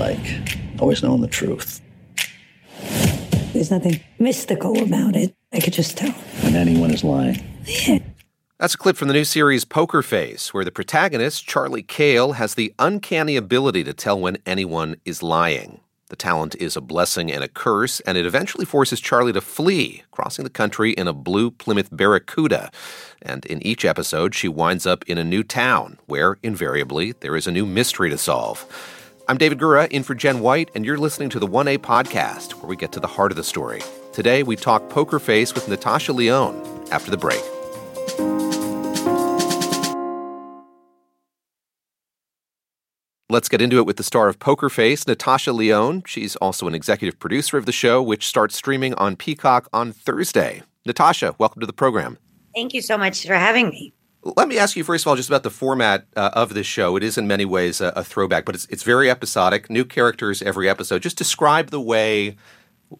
like, always knowing the truth. There's nothing mystical about it. I could just tell. When anyone is lying. Yeah. That's a clip from the new series Poker Face, where the protagonist, Charlie Cale, has the uncanny ability to tell when anyone is lying. The talent is a blessing and a curse, and it eventually forces Charlie to flee, crossing the country in a blue Plymouth Barracuda. And in each episode, she winds up in a new town, where invariably there is a new mystery to solve. I'm David Gura, in for Jen White, and you're listening to the 1A podcast, where we get to the heart of the story. Today, we talk Poker Face with Natasha Lyonne after the break. Let's get into it with the star of Poker Face, Natasha Lyonne. She's also an executive producer of the show, which starts streaming on Peacock on Thursday. Natasha, welcome to the program. Thank you so much for having me. Let me ask you first of all just about the format uh, of this show. It is in many ways a, a, throwback, but it's it's very episodic, new characters every episode. Just describe the way,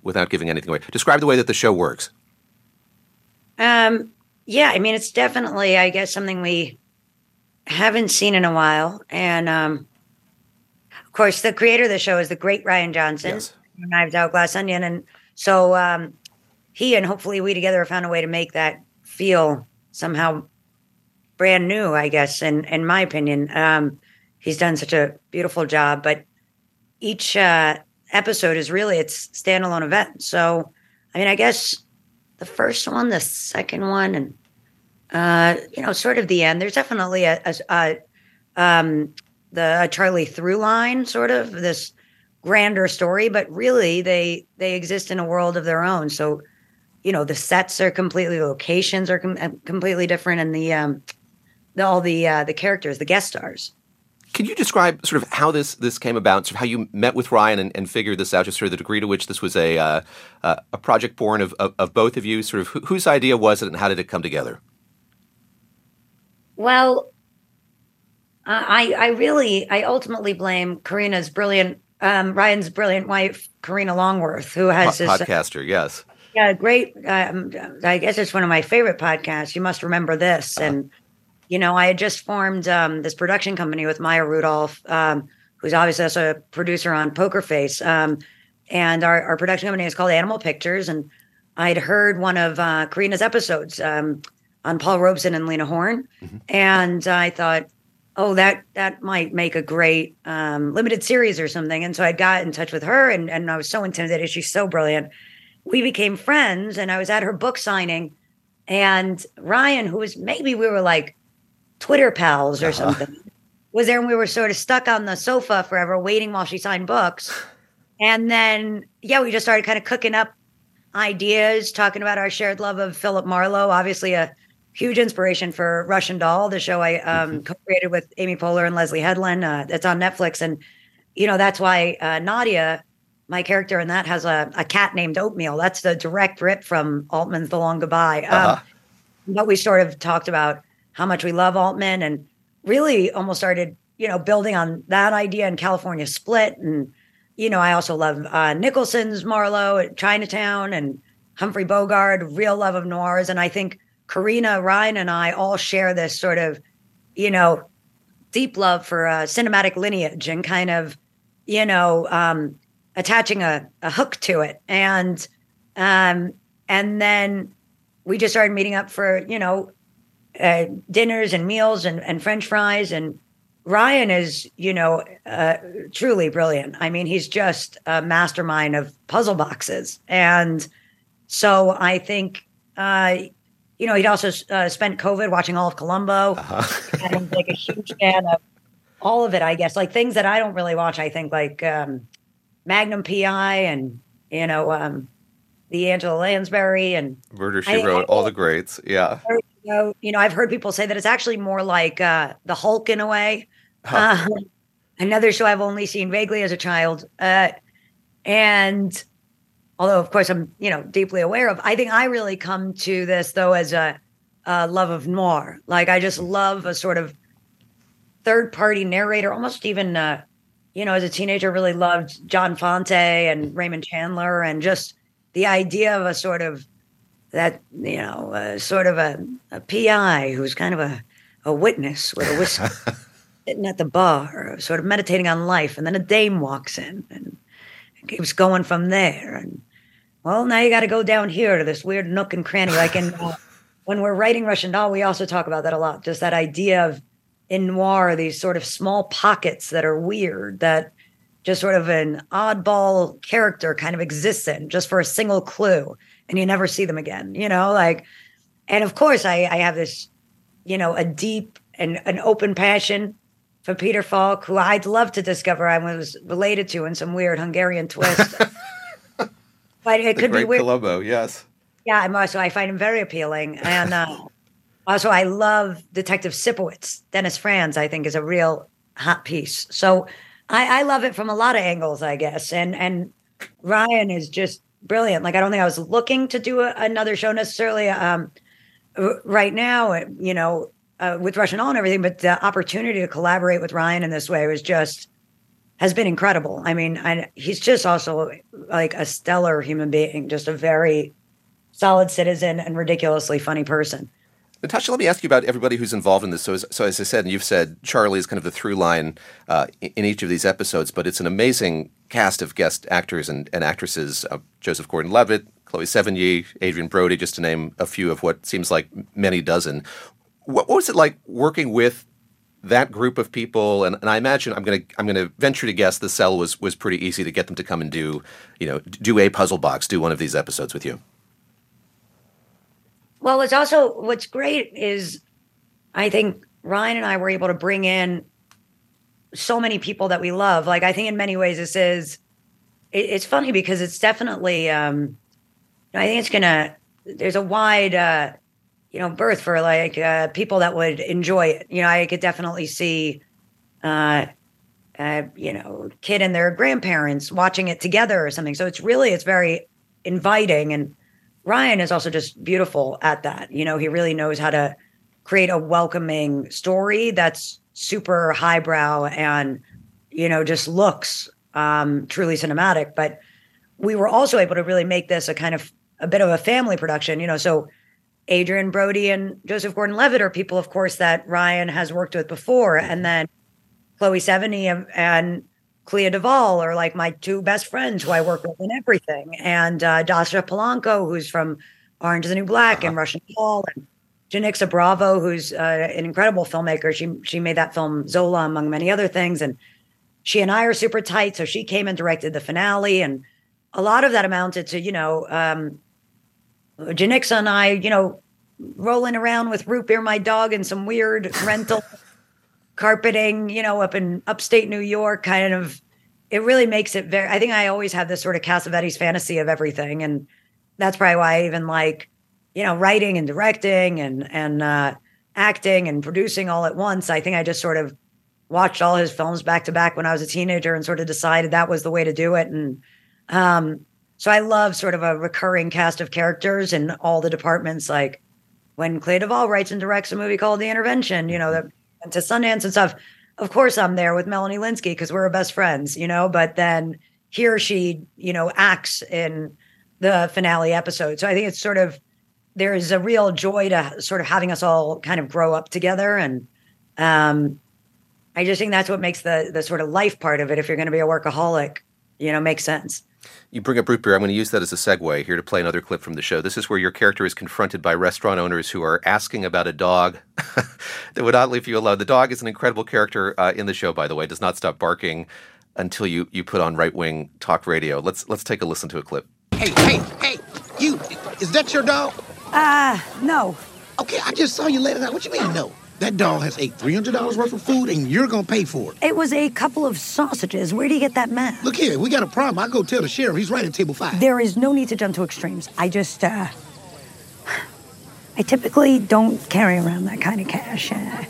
without giving anything away, describe the way that the show works. Um, yeah, I mean it's definitely, I guess, something we haven't seen in a while, and um, of course, the creator of the show is the great Rian Johnson, Yes. Knives Out, Glass Onion, and so um, he and hopefully we together have found a way to make that feel somehow brand new. I guess, in in my opinion, um, he's done such a beautiful job. But each uh, episode is really its standalone event. So, I mean, I guess the first one, the second one, and uh, you know, sort of the end. There's definitely a, a, a um, the Charlie through line, sort of this grander story, but really they they exist in a world of their own. So, you know, the sets are completely, locations are com- uh, completely different, and the um, all the uh, the characters, the guest stars. Can you describe sort of how this this came about, sort of how you met with Ryan and, and figured this out, just sort of the degree to which this was a uh, uh, a project born of, of, of both of you? Sort of wh- whose idea was it, and how did it come together? Well, I I really I ultimately blame Karina's brilliant um, Ryan's brilliant wife Karina Longworth, who has Po- this podcaster, yes. yeah great. Um, I guess it's one of my favorite podcasts. You must remember this, and you know I had just formed um, this production company with Maya Rudolph, um, who's obviously also a producer on Poker Face, um, and our, our production company is called Animal Pictures, and I'd heard one of uh, Karina's episodes um, on Paul Robeson and Lena Horne, and I thought oh that that might make a great um, limited series or something. And so i got in touch with her and, and i was so intimidated she's so brilliant. We became friends and i was at her book signing. And ryan who was maybe we were like twitter pals or something was there and we were sort of stuck on the sofa forever waiting while she signed books and then yeah we just started kind of cooking up ideas talking about our shared love of philip marlowe obviously a huge inspiration for Russian Doll, the show I um, co-created with Amy Poehler and Leslie Headland. Uh, that's on Netflix, and you know that's why uh, Nadia, my character in that, has a, a cat named Oatmeal. That's the direct rip from Altman's The Long Goodbye. Um, Uh-huh. But we sort of talked about how much we love Altman, and really almost started, you know, building on that idea in California Split, and you know, I also love uh, Nicholson's Marlowe at Chinatown and Humphrey Bogart, real love of noirs, and I think. Karina, Ryan, and I all share this sort of, you know, deep love for uh, cinematic lineage and kind of, you know, um, attaching a, a hook to it. And um, and then we just started meeting up for, you know, uh, dinners and meals and, and French fries. And Ryan is, you know, uh, truly brilliant. I mean, he's just a mastermind of puzzle boxes. And so I think, uh, you know, he'd also uh, spent COVID watching all of Columbo. Uh-huh. and I'm like a huge fan of all of it, I guess. Like things that I don't really watch, I think, like um, Magnum PI and, you know, um, the Angela Lansbury and Murder She I- Wrote, all the greats. Yeah. You know, you know, I've heard people say that it's actually more like uh, the Hulk in a way. Huh. Uh, another show I've only seen vaguely as a child, uh, and although of course I'm you know deeply aware of, I think I really come to this though as a, a love of noir. Like I just love a sort of third party narrator, almost even uh, you know as a teenager really loved John Fante and Raymond Chandler, and just the idea of a sort of that you know uh, sort of a, a PI who's kind of a, a witness with a whiskey. sitting at the bar, sort of meditating on life, and then a dame walks in and keeps going from there. And well, now you got to go down here to this weird nook and cranny. Like in uh, when we're writing Russian doll, we also talk about that a lot. Just that idea of in noir, these sort of small pockets that are weird that just sort of an oddball character kind of exists in just for a single clue and you never see them again, you know, like, and of course I, I have this, you know, a deep and an open passion for Peter Falk, who I'd love to discover I was related to in some weird Hungarian twist. but it the could be weird. Columbo, yes. Yeah, I'm also I find him very appealing, and uh, also I love Detective Sipowicz. Dennis Franz, I think, is a real hot piece. So I, I love it from a lot of angles, I guess. And and Ryan is just brilliant. Like I don't think I was looking to do a, another show necessarily. Um, right now, you know, uh, with Russian Doll and everything, but the opportunity to collaborate with Ryan in this way was just has been incredible. I mean, I, he's just also like a stellar human being, just a very solid citizen and ridiculously funny person. Natasha, let me ask you about everybody who's involved in this. So, as, so as I said, and you've said, Charlie is kind of the through line uh, in each of these episodes, but it's an amazing cast of guest actors and, and actresses uh, Joseph Gordon Levitt, Chloe Sevigny, Adrien Brody, just to name a few of what seems like many dozen. What, what was it like working with that group of people? And, and I imagine I'm going to I'm going to venture to guess the cell was was pretty easy to get them to come and do you know do a puzzle box, do one of these episodes with you. Well, it's also what's great is I think Ryan and I were able to bring in so many people that we love. Like I think in many ways this is it, it's funny because it's definitely um I think it's gonna there's a wide uh you know berth for like uh people that would enjoy it. You know, I could definitely see uh uh, you know, kid and their grandparents watching it together or something. So it's really it's very inviting and Ryan is also just beautiful at that. You know, he really knows how to create a welcoming story that's super highbrow and, you know, just looks um, truly cinematic. But we were also able to really make this a kind of a bit of a family production, you know. So Adrien Brody and Joseph Gordon Levitt are people, of course, that Ryan has worked with before. And then Chloe Sevigny and, and Clea Duvall are like my two best friends who I work with in everything. And uh, Dasha Polanco, who's from Orange is the New Black uh-huh. and Russian Doll, and Janicza Bravo, who's uh, an incredible filmmaker. She she made that film Zola, among many other things. And she and I are super tight. So she came and directed the finale. And a lot of that amounted to, you know, um, Janicza and I, you know, rolling around with root beer, my dog, and some weird rental carpeting, you know, up in upstate New York, kind of. It really makes it very. I think I always have this sort of Cassavetes fantasy of everything, and that's probably why I even like, you know, writing and directing and and uh, acting and producing all at once. I think I just sort of watched all his films back to back when I was a teenager and sort of decided that was the way to do it. And um, so I love sort of a recurring cast of characters in all the departments. Like when Clea Duvall writes and directs a movie called The Intervention, you know, that to Sundance and stuff. Of course, I'm there with Melanie Lynskey because we're best friends, you know. But then here she, you know, acts in the finale episode. So I think it's sort of there is a real joy to sort of having us all kind of grow up together, and um, I just think that's what makes the the sort of life part of it. If you're going to be a workaholic, you know, makes sense. You bring up root beer. I'm going to use that as a segue here to play another clip from the show. This is where your character is confronted by restaurant owners who are asking about a dog that would not leave you alone. The dog is an incredible character uh, in the show, by the way. Does not stop barking until you you put on right wing talk radio. Let's let's take a listen to a clip. Hey, hey, hey! You is that your dog? Uh, no. Okay, I just saw you later. What you mean no? That dog has ate $300 worth of food and you're going to pay for it. It was a couple of sausages. Where do you get that math? Look here, we got a problem. I'll go tell the sheriff. He's right at table five. There is no need to jump to extremes. I just, uh. I typically don't carry around that kind of cash. Uh,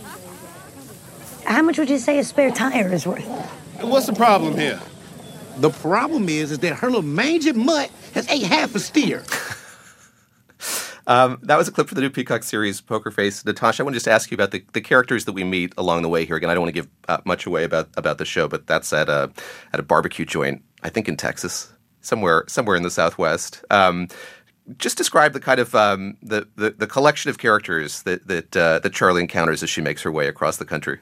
how much would you say a spare tire is worth? What's the problem here? The problem is, is that her little mangy mutt has ate half a steer. Um, that was a clip for the new Peacock series, Poker Face. Natasha, I want to just ask you about the, the characters that we meet along the way here. Again, I don't want to give uh, much away about, about the show, but that's at a at a barbecue joint, I think in Texas, somewhere somewhere in the Southwest. Um, just describe the kind of um, the, the, the collection of characters that that uh, that Charlie encounters as she makes her way across the country.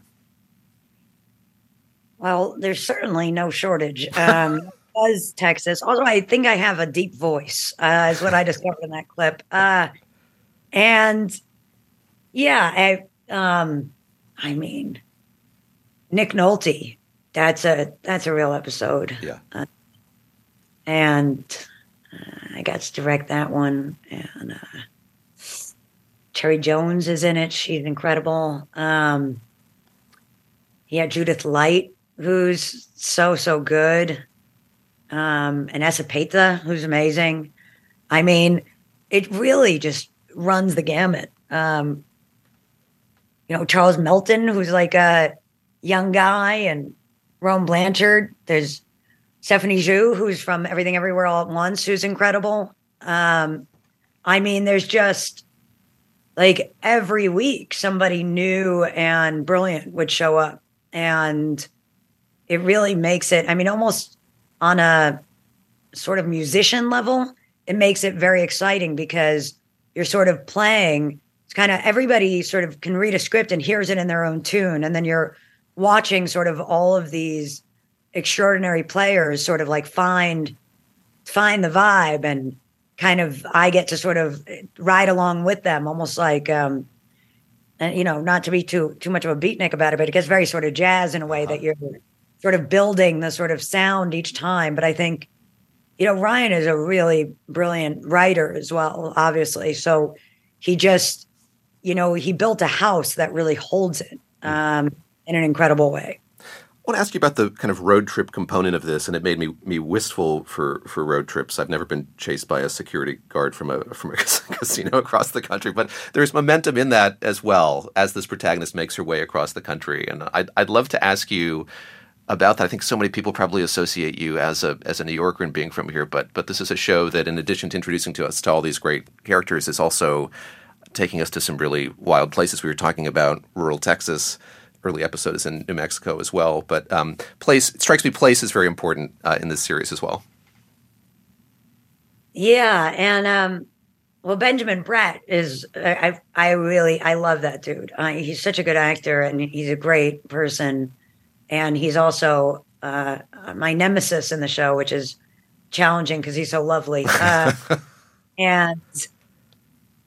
Well, there's certainly no shortage. Um, was Texas. Although I think I have a deep voice, uh, is what I discovered in that clip. Uh, and yeah, I, um, I mean, Nick Nolte. That's a that's a real episode. Yeah. Uh, and uh, I got to direct that one, and uh, Cherry Jones is in it. She's incredible. Um, yeah, Judith Light, who's so so good, um, and S. Epatha, who's amazing. I mean, it really just runs the gamut. Um, you know, Charles Melton, who's like a young guy, and Rowan Blanchard. There's Stephanie Hsu, who's from Everything Everywhere All at Once, who's incredible. Um, I mean, there's just like every week somebody new and brilliant would show up. And it really makes it, I mean, almost on a sort of musician level, it makes it very exciting because you're sort of playing. It's kind of everybody sort of can read a script and hears it in their own tune. And then you're watching sort of all of these extraordinary players sort of like find find the vibe and kind of I get to sort of ride along with them almost like um and you know not to be too too much of a beatnik about it but it gets very sort of jazz in a way that you're sort of building the sort of sound each time but I think you know Ryan is a really brilliant writer as well obviously so he just you know he built a house that really holds it um in an incredible way I want to ask you about the kind of road trip component of this, and it made me me wistful for for road trips. I've never been chased by a security guard from a from a casino across the country, but there's momentum in that as well as this protagonist makes her way across the country. And I'd I'd love to ask you about that. I think so many people probably associate you as a as a New Yorker and being from here, but but this is a show that, in addition to introducing to us to all these great characters, is also taking us to some really wild places. We were talking about rural Texas early episode is in New Mexico as well. But um, place it strikes me place is very important uh, in this series as well. Yeah, and um, well, Benjamin Bratt is I I really I love that dude. Uh, he's such a good actor and he's a great person, and he's also uh, my nemesis in the show, which is challenging because he's so lovely. Uh, and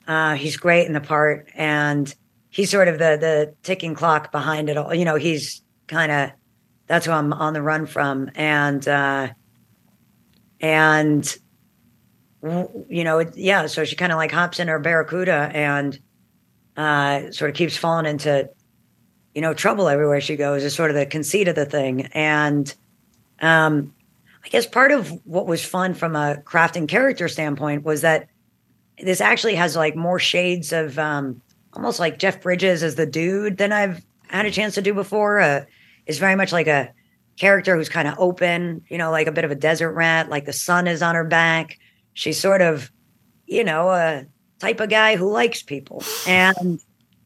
uh, he's great in the part, and he's sort of the the ticking clock behind it all. You know, he's kind of that's who I'm on the run from, and uh, and you know, yeah. So she kind of like hops in her barracuda and uh, sort of keeps falling into you know trouble everywhere she goes. Is sort of the conceit of the thing, and um, I guess part of what was fun from a crafting character standpoint was that this actually has like more shades of um, almost like Jeff Bridges as the dude than I've had a chance to do before. Uh, is very much like a character who's kind of open, you know, like a bit of a desert rat. Like the sun is on her back. She's sort of, you know, a type of guy who likes people, and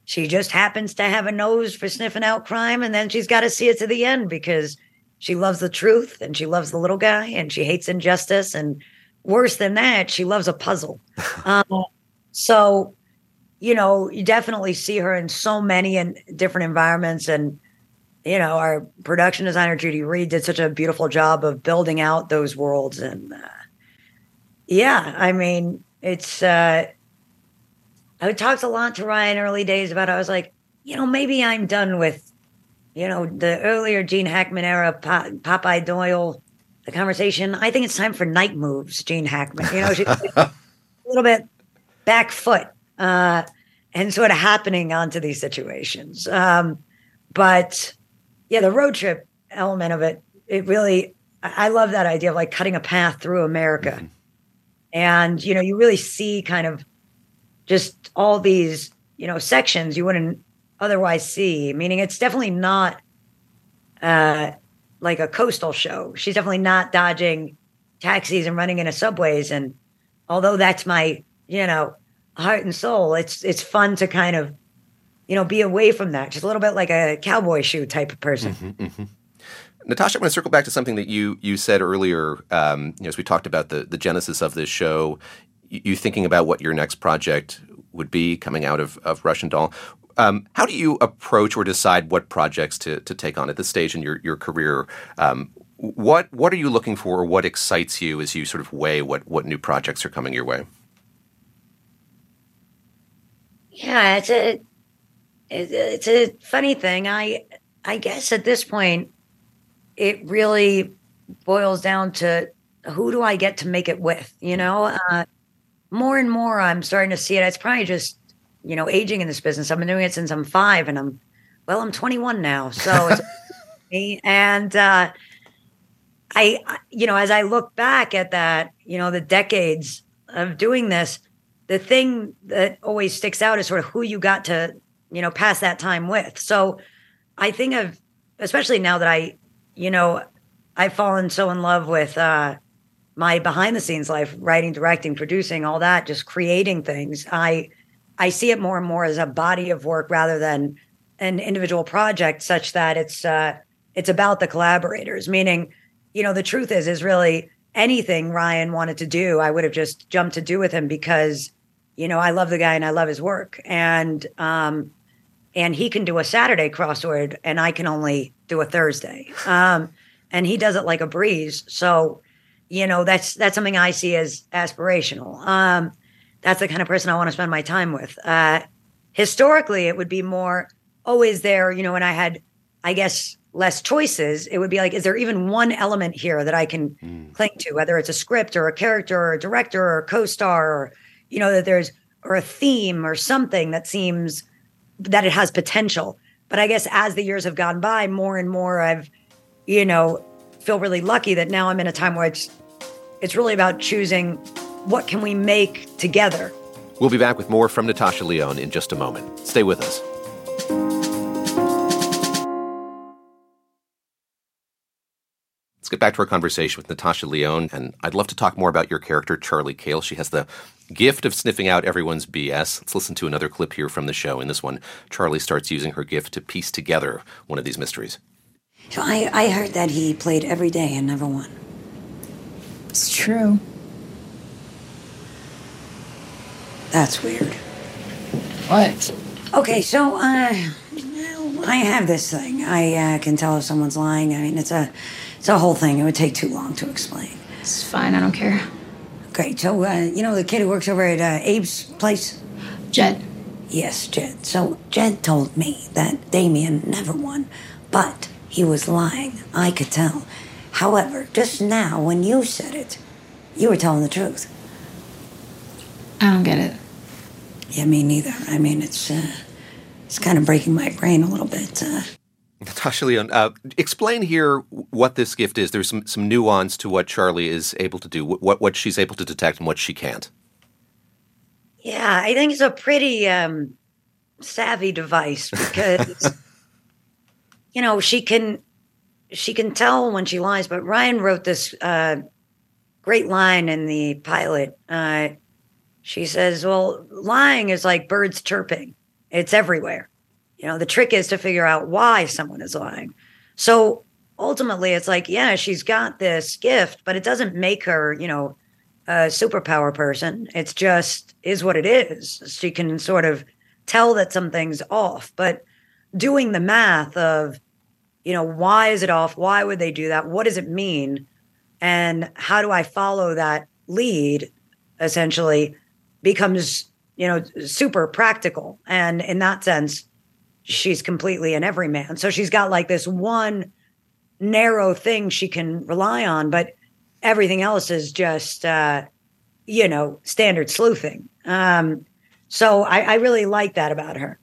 she just happens to have a nose for sniffing out crime, and then she's got to see it to the end because she loves the truth and she loves the little guy and she hates injustice and worse than that, she loves a puzzle. uh, so you know, you definitely see her in so many and different environments. And, you know, our production designer, Judy Reed, did such a beautiful job of building out those worlds. And uh, yeah, I mean, it's, uh, I talked a lot to Ryan early days about, I was like, you know, maybe I'm done with, you know, the earlier Gene Hackman era, Popeye Doyle, the conversation. I think it's time for night moves, Gene Hackman. You know, a little bit back foot uh, and sort of happening onto these situations. Um, but yeah, the road trip element of it, it really, I love that idea of like cutting a path through America. Mm-hmm. And, you know, you really see kind of just all these, you know, sections you wouldn't otherwise see, meaning it's definitely not uh, like a coastal show. She's definitely not dodging taxis and running into subways. And although that's my, you know, heart and soul. It's it's fun to kind of, you know, be away from that. Just a little bit like a cowboy shoe type of person. Mm-hmm, mm-hmm. Natasha, I want to circle back to something that you you said earlier. Um, you know, as we talked about the the genesis of this show, you thinking about what your next project would be coming out of, of Russian Doll. Um, how do you approach or decide what projects to, to take on at this stage in your, your career? Um, what what are you looking for or what excites you as you sort of weigh what, what new projects are coming your way? Yeah, it's a it's a funny thing. I I guess at this point it really boils down to who do I get to make it with, you know? Uh, more and more I'm starting to see it. It's probably just you know, aging in this business. I've been doing it since I'm five, and I'm well, I'm 21 now, so it's me. And uh, I, you know, as I look back at that, you know, the decades of doing this, the thing that always sticks out is sort of who you got to, you know, pass that time with. So I think of, especially now that I, you know, I've fallen so in love with uh, my behind the scenes life, writing, directing, producing, all that, just creating things. I I see it more and more as a body of work rather than an individual project, such that it's uh, it's about the collaborators. Meaning, you know, the truth is is really anything Ryan wanted to do, I would have just jumped to do with him because, you know, I love the guy and I love his work, and um, and he can do a Saturday crossword, and I can only do a Thursday, um, and he does it like a breeze. So, you know, that's that's something I see as aspirational. Um, that's the kind of person I want to spend my time with. Uh, historically, it would be more always there, you know, when I had, I guess, less choices, it would be like, is there even one element here that I can mm. cling to, whether it's a script or a character or a director or a co star or, you know, that there's, or a theme or something that seems that it has potential. But I guess as the years have gone by, more and more I've, you know, feel really lucky that now I'm in a time where it's, it's really about choosing what can we make together? We'll be back with more from Natasha Lyonne in just a moment. Stay with us. Let's get back to our conversation with Natasha Lyonne, and I'd love to talk more about your character, Charlie Cale. She has the gift of sniffing out everyone's BS. Let's listen to another clip here from the show. In this one, Charlie starts using her gift to piece together one of these mysteries. So I, I heard that he played every day and never won. It's true. That's weird. What? Okay, so uh, I have this thing. I uh, can tell if someone's lying. I mean, it's a, it's a whole thing. It would take too long to explain. It's fine. I don't care. Great. So, uh, you know the kid who works over at uh, Abe's place? Jed. Yes, Jed. So Jed told me that Damien never won, but he was lying. I could tell. However, just now when you said it, you were telling the truth. I don't get it. Yeah, me neither. I mean, it's uh, it's kind of breaking my brain a little bit. Uh, Natasha Lyonne, uh, explain here what this gift is. There's some, some nuance to what Charlie is able to do, what what she's able to detect and what she can't. Yeah, I think it's a pretty um, savvy device because you know she can she can tell when she lies. But Ryan wrote this uh, great line in the pilot. Uh, she says, Well, lying is like birds chirping, it's everywhere. You know, the trick is to figure out why someone is lying. So ultimately, it's like, yeah, she's got this gift, but it doesn't make her, you know, a superpower person. It's just is what it is. She can sort of tell that something's off, but doing the math of, you know, why is it off? Why would they do that? What does it mean? And how do I follow that lead essentially? becomes you know super practical and in that sense she's completely an everyman so she's got like this one narrow thing she can rely on but everything else is just uh you know standard sleuthing um so i i really like that about her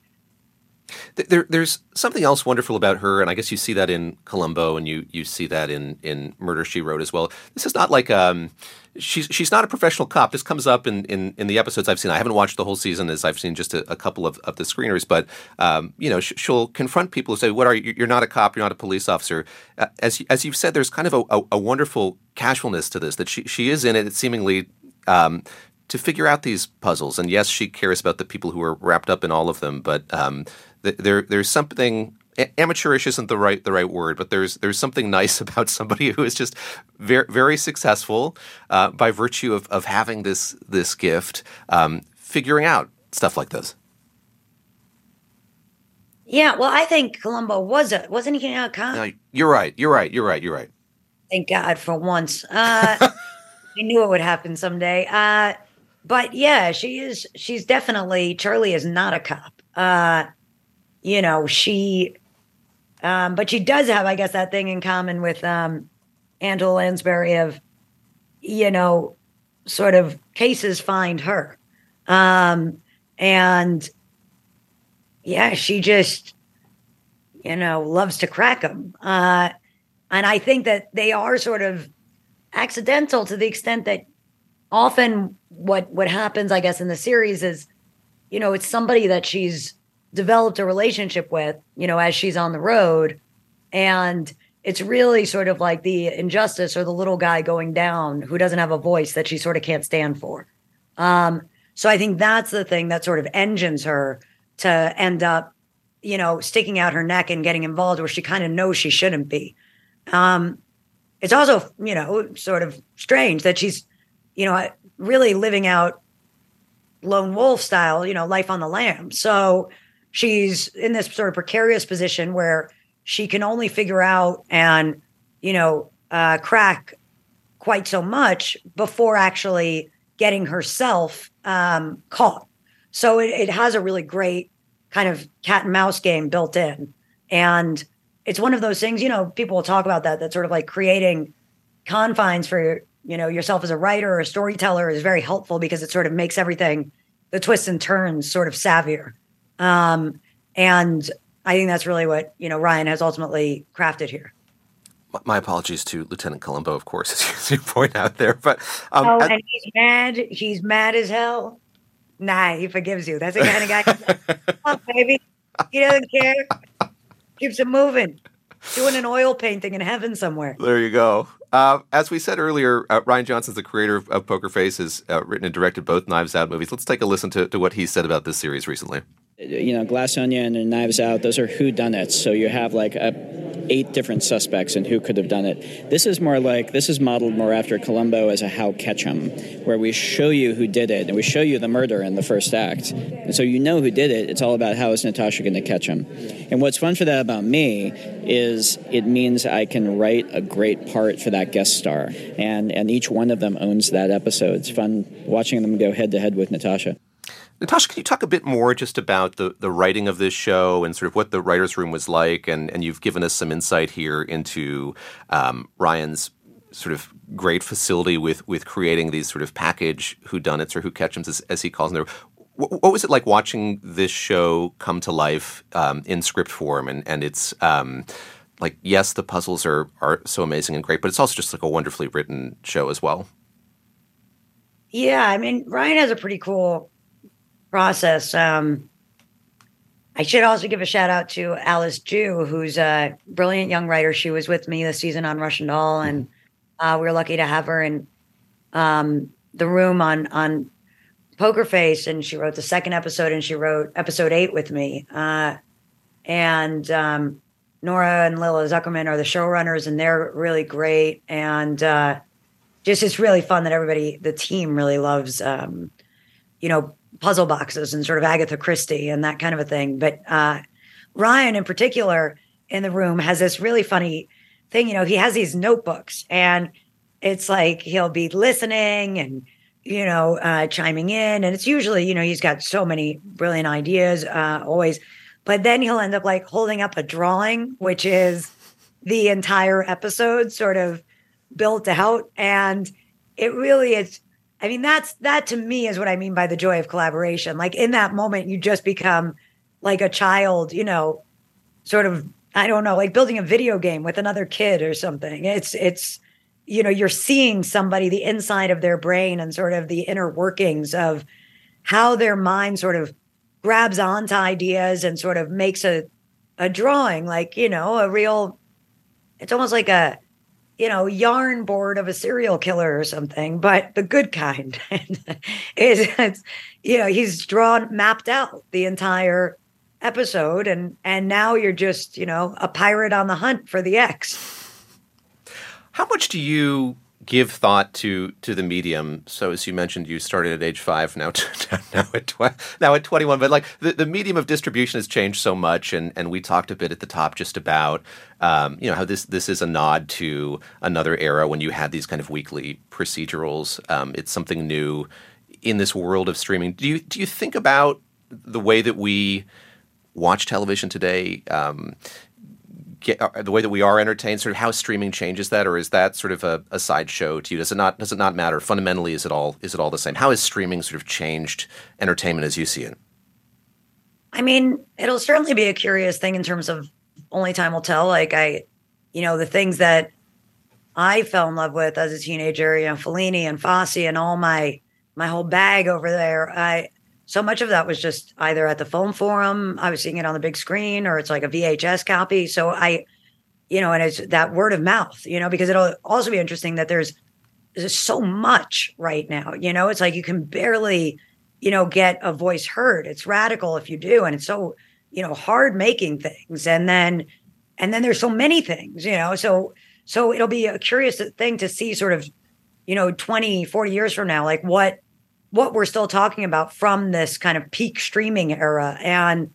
there, there's something else wonderful about her, and I guess you see that in Columbo, and you you see that in in Murder She Wrote as well. This is not like um, she's she's not a professional cop. This comes up in, in, in the episodes I've seen. I haven't watched the whole season, as I've seen just a, a couple of, of the screeners. But um, you know, sh- she'll confront people who say, "What are you? You're not a cop. You're not a police officer." Uh, as as you've said, there's kind of a, a, a, wonderful casualness to this that she she is in it seemingly. Um, to figure out these puzzles, and yes, she cares about the people who are wrapped up in all of them. But um, there there's something amateurish isn't the right the right word, but there's there's something nice about somebody who is just very very successful uh, by virtue of, of having this this gift, um, figuring out stuff like this. Yeah, well, I think Columbo was a wasn't he a cop? No, you're right. You're right. You're right. You're right. Thank God for once. Uh, I knew it would happen someday. Uh, but yeah, she is. She's definitely Charlie is not a cop. Uh, you know, she, um, but she does have, I guess, that thing in common with um, Angela Lansbury of, you know, sort of cases find her, um, and yeah, she just, you know, loves to crack them. Uh, and I think that they are sort of accidental to the extent that often what what happens, I guess, in the series is, you know, it's somebody that she's developed a relationship with, you know, as she's on the road. And it's really sort of like the injustice or the little guy going down who doesn't have a voice that she sort of can't stand for. Um, so I think that's the thing that sort of engines her to end up, you know, sticking out her neck and getting involved where she kind of knows she shouldn't be. Um, it's also, you know, sort of strange that she's, you know, really living out lone wolf style, you know, life on the lam. So she's in this sort of precarious position where she can only figure out and, you know, uh, crack quite so much before actually getting herself um, caught. So it, it has a really great kind of cat and mouse game built in. And it's one of those things, you know, people will talk about that, that sort of like creating confines for, you know, yourself as a writer or a storyteller is very helpful because it sort of makes everything, the twists and turns sort of savvier. Um, and I think that's really what, you know, Ryan has ultimately crafted here. My apologies to Lieutenant Columbo, of course, as you point out there. But um, oh, and he's mad. He's mad as hell. Nah, he forgives you. That's the kind of guy. oh, baby, he doesn't care. Keeps it moving. Doing an oil painting in heaven somewhere. There you go. Uh, as we said earlier, uh, Rian Johnson's the creator of, of Poker Face, has uh, written and directed both Knives Out movies. Let's take a listen to, to what he said about this series recently you know, Glass Onion and Knives Out, those are who done it. So you have like a, eight different suspects and who could have done it. This is more like this is modeled more after Columbo as a How catch Catch 'Em, where we show you who did it and we show you the murder in the first act, and so you know who did it. It's all about how is Natasha going to catch him. And what's fun for that about me is it means I can write a great part for that guest star, and and each one of them owns that episode. It's fun watching them go head to head with Natasha. Natasha, can you talk a bit more just about the, the writing of this show and sort of what the writer's room was like? And, and you've given us some insight here into um, Ryan's sort of great facility with, with creating these sort of package whodunits or who catchems, as, as he calls them. What, what, was it like watching this show come to life um, in script form? And, and it's um, like, yes, the puzzles are, are so amazing and great, but it's also just like a wonderfully written show as well. Yeah, I mean, Ryan has a pretty cool process. Um, I should also give a shout out to Alice Ju, who's a brilliant young writer. She was with me this season on Russian Doll, and uh, we were lucky to have her in um, the room on on Poker Face. And she wrote the second episode, and she wrote episode eight with me. Uh, and um, Nora and Lila Zuckerman are the showrunners, and they're really great. And uh, just it's really fun that everybody, the team, really loves. Um, you know, puzzle boxes and sort of Agatha Christie and that kind of a thing. But uh, Ryan, in particular, in the room has this really funny thing. You know, he has these notebooks, and it's like he'll be listening and you know uh, chiming in, and it's usually you know he's got so many brilliant ideas uh, always, but then he'll end up like holding up a drawing, which is the entire episode sort of built out, and it really is I mean, that's that to me is what I mean by the joy of collaboration. Like in that moment, you just become like a child, you know, sort of, I don't know, like building a video game with another kid or something. It's, it's, you know, you're seeing somebody, the inside of their brain and sort of the inner workings of how their mind sort of grabs onto ideas and sort of makes a, a drawing, like, you know, a real, it's almost like a, you know, yarn board of a serial killer or something, but the good kind. is it's, you know, he's drawn mapped out the entire episode and and now you're just, you know, a pirate on the hunt for the X. How much do you give thought to to the medium. So as you mentioned, you started at age five, now now at tw- now at twenty one. But like the, the medium of distribution has changed so much, and and we talked a bit at the top just about um, you know how this this is a nod to another era when you had these kind of weekly procedurals. Um, it's something new in this world of streaming. Do you do you think about the way that we watch television today? Um, get, uh, the way that we are entertained, sort of how streaming changes that, or is that sort of a, a sideshow to you? Does it not does it not matter? Fundamentally, is it all is it all the same? How has streaming sort of changed entertainment as you see it? I mean, it'll certainly be a curious thing in terms of only time will tell. Like I, you know, the things that I fell in love with as a teenager, you know, Fellini and Fosse and all my my whole bag over there. I so much of that was just either at the film forum, I was seeing it on the big screen, or it's like a VHS copy. So I, you know, and it's that word of mouth, you know, because it'll also be interesting that there's there's so much right now. You know, it's like you can barely, you know, get a voice heard. It's radical if you do, and it's so, you know, hard making things. And then and then there's so many things, you know. So so it'll be a curious thing to see sort of, you know, 20, 40 years from now, like what what we're still talking about from this kind of peak streaming era. And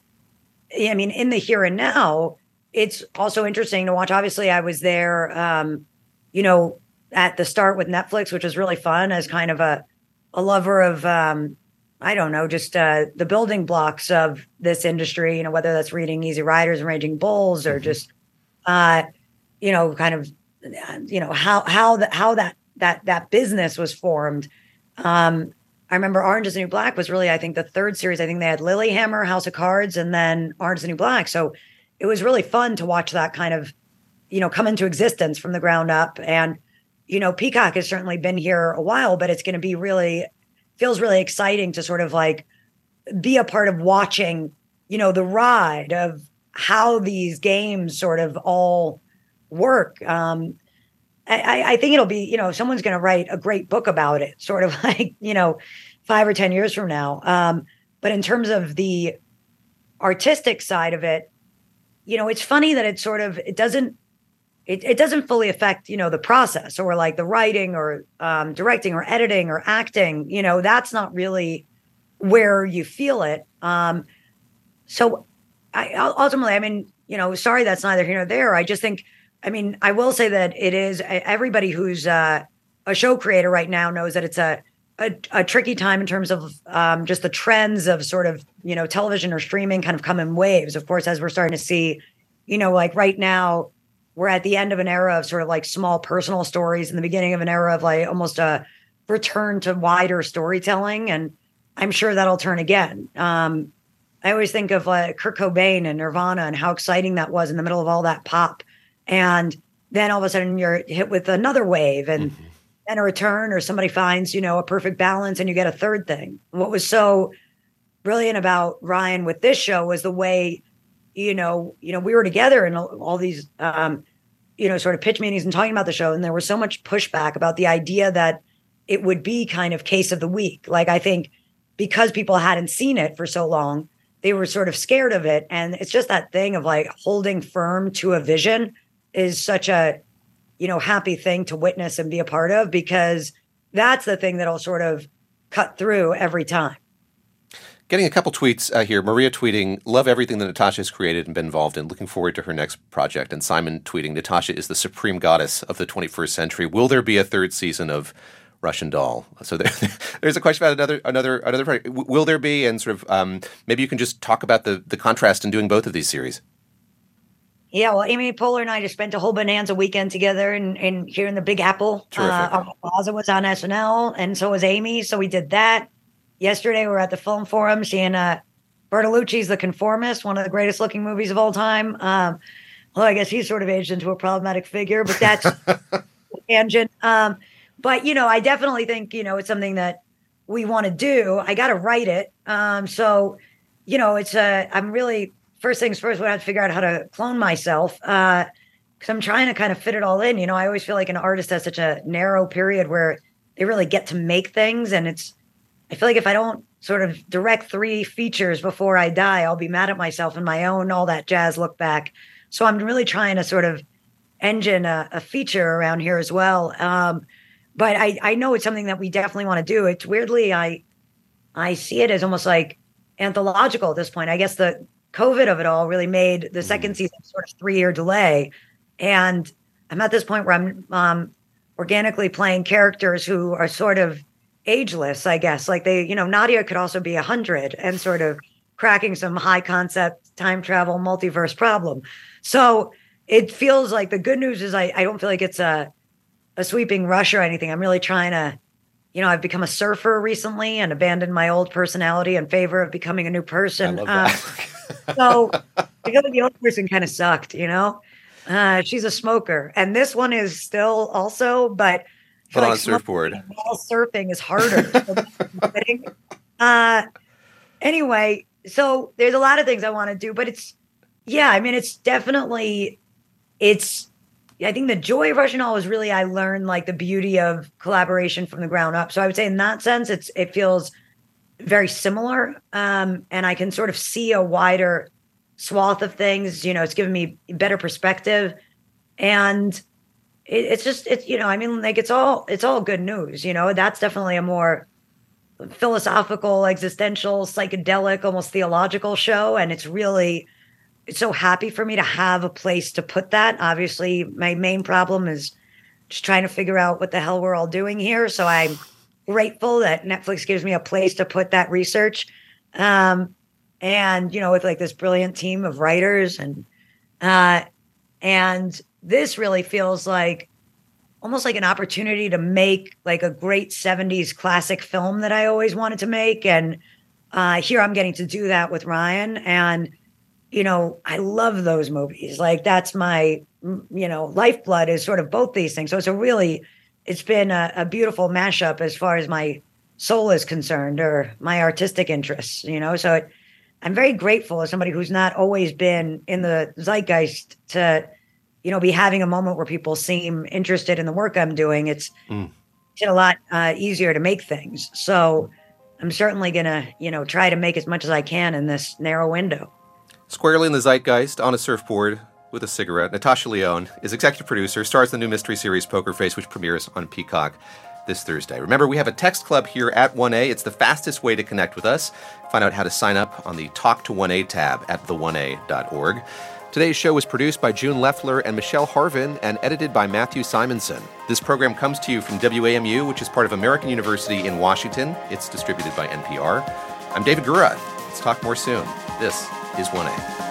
I mean, in the here and now, it's also interesting to watch. Obviously, I was there, um, you know, at the start with Netflix, which was really fun as kind of a, a lover of, um, I don't know, just uh, the building blocks of this industry, you know, whether that's reading Easy Riders and Raging Bulls or mm-hmm. just, uh, you know, kind of, you know, how, how that, how that, that, that business was formed. Um, I remember Orange is the New Black was really, I think, the third series. I think they had Lilyhammer, House of Cards, and then Orange is the New Black. So it was really fun to watch that kind of, you know, come into existence from the ground up. And, you know, Peacock has certainly been here a while, but it's going to be really, feels really exciting to sort of like be a part of watching, you know, the ride of how these games sort of all work. Um, I, I think it'll be, you know, someone's going to write a great book about it, sort of like, you know, five or 10 years from now. Um, but in terms of the artistic side of it, you know, it's funny that it sort of, it doesn't, it, it doesn't fully affect, you know, the process or like the writing or um, directing or editing or acting, you know, that's not really where you feel it. Um, so I ultimately, I mean, you know, sorry, that's neither here nor there. I just think, I mean, I will say that it is everybody who's uh, a show creator right now knows that it's a a, a tricky time in terms of um, just the trends of sort of you know television or streaming kind of come in waves. Of course, as we're starting to see, you know, like right now we're at the end of an era of sort of like small personal stories and the beginning of an era of like almost a return to wider storytelling, and I'm sure that'll turn again. Um, I always think of like Kurt Cobain and Nirvana and how exciting that was in the middle of all that pop and then all of a sudden you're hit with another wave and mm-hmm. then a return or somebody finds you know a perfect balance and you get a third thing. What was so brilliant about ryan with this show was the way you know you know we were together in all these um you know sort of pitch meetings and talking about the show. And there was so much pushback about the idea that it would be kind of case of the week. Like i think because people hadn't seen it for so long they were sort of scared of it. And it's just that thing of like holding firm to a vision is such a you know happy thing to witness and be a part of because that's the thing that'll sort of cut through every time Getting a couple tweets uh, here. Maria tweeting, love everything that Natasha has created and been involved in. Looking forward to her next project. And Simon tweeting, Natasha is the supreme goddess of the 21st century. Will there be a third season of Russian Doll? So there, there's a question about another another another project. Will there be? And sort of um, maybe you can just talk about the the contrast in doing both of these series. Yeah, well, Amy Poehler and I just spent a whole bonanza weekend together and in, in, here in the Big Apple. Uh, Plaza was on SNL, and so was Amy. So we did that. Yesterday, we were at the Film Forum seeing uh, Bertolucci's The Conformist, one of the greatest looking movies of all time. Um, well, I guess he's sort of aged into a problematic figure, but that's tangent. Um, but you know, I definitely think you know it's something that we want to do. I got to write it, um, so you know, it's a. Uh, I'm really first things first, we have to figure out how to clone myself. Uh, because I'm trying to kind of fit it all in. You know, I always feel like an artist has such a narrow period where they really get to make things. And it's, I feel like if I don't sort of direct three features before I die, I'll be mad at myself and my own, all that jazz look back. So I'm really trying to sort of engine a, a feature around here as well. Um, but I I know it's something that we definitely want to do. It's weirdly I I see it as almost like anthological at this point. I guess the COVID of it all really made the second season sort of three year delay, and I'm at this point where I'm um, organically playing characters who are sort of ageless, I guess. Like they, you know, Nadia could also be a hundred and sort of cracking some high concept time travel multiverse problem. So it feels like the good news is I, I don't feel like it's a a sweeping rush or anything. I'm really trying to, you know, I've become a surfer recently and abandoned my old personality in favor of becoming a new person. I love Uh, that. so like the old person kind of sucked, you know. Uh, she's a smoker, and this one is still also, but But on a surfboard. while surfing is harder. So that's fitting. uh, anyway, so there's a lot of things I want to do, but it's yeah, I mean, it's definitely it's. I think the joy of Russian Doll is really I learned like the beauty of collaboration from the ground up. So I would say in that sense, it's it feels very similar, um, and I can sort of see a wider swath of things. You know, it's given me better perspective, and it, it's just it's you know, I mean, like it's all it's all good news. You know, that's definitely a more philosophical, existential, psychedelic, almost theological show, and it's really it's so happy for me to have a place to put that. Obviously, my main problem is just trying to figure out what the hell we're all doing here. So I'm grateful that Netflix gives me a place to put that research. Um, and you know, with like this brilliant team of writers and uh and this really feels like almost like an opportunity to make like a great 70s classic film that I always wanted to make. And uh here I'm getting to do that with Rian. And you know, I love those movies. Like that's my, you know, lifeblood is sort of both these things. So it's a really, it's been a, a beautiful mashup as far as my soul is concerned or my artistic interests, you know. So it, I'm very grateful as somebody who's not always been in the zeitgeist to, you know, be having a moment where people seem interested in the work I'm doing. It's, Mm. it's a lot uh, easier to make things. So I'm certainly gonna, you know, try to make as much as I can in this narrow window. Squarely in the zeitgeist, on a surfboard with a cigarette, Natasha Lyonne is executive producer, stars the new mystery series Poker Face, which premieres on Peacock this Thursday. Remember, we have a text club here at 1A. It's the fastest way to connect with us. Find out how to sign up on the Talk to 1A tab at the1a.org. Today's show was produced by June Leffler and Michelle Harvin and edited by Matthew Simonson. This program comes to you from WAMU, which is part of American University in Washington. It's distributed by NPR. I'm David Gura. Let's talk more soon. This is 1A.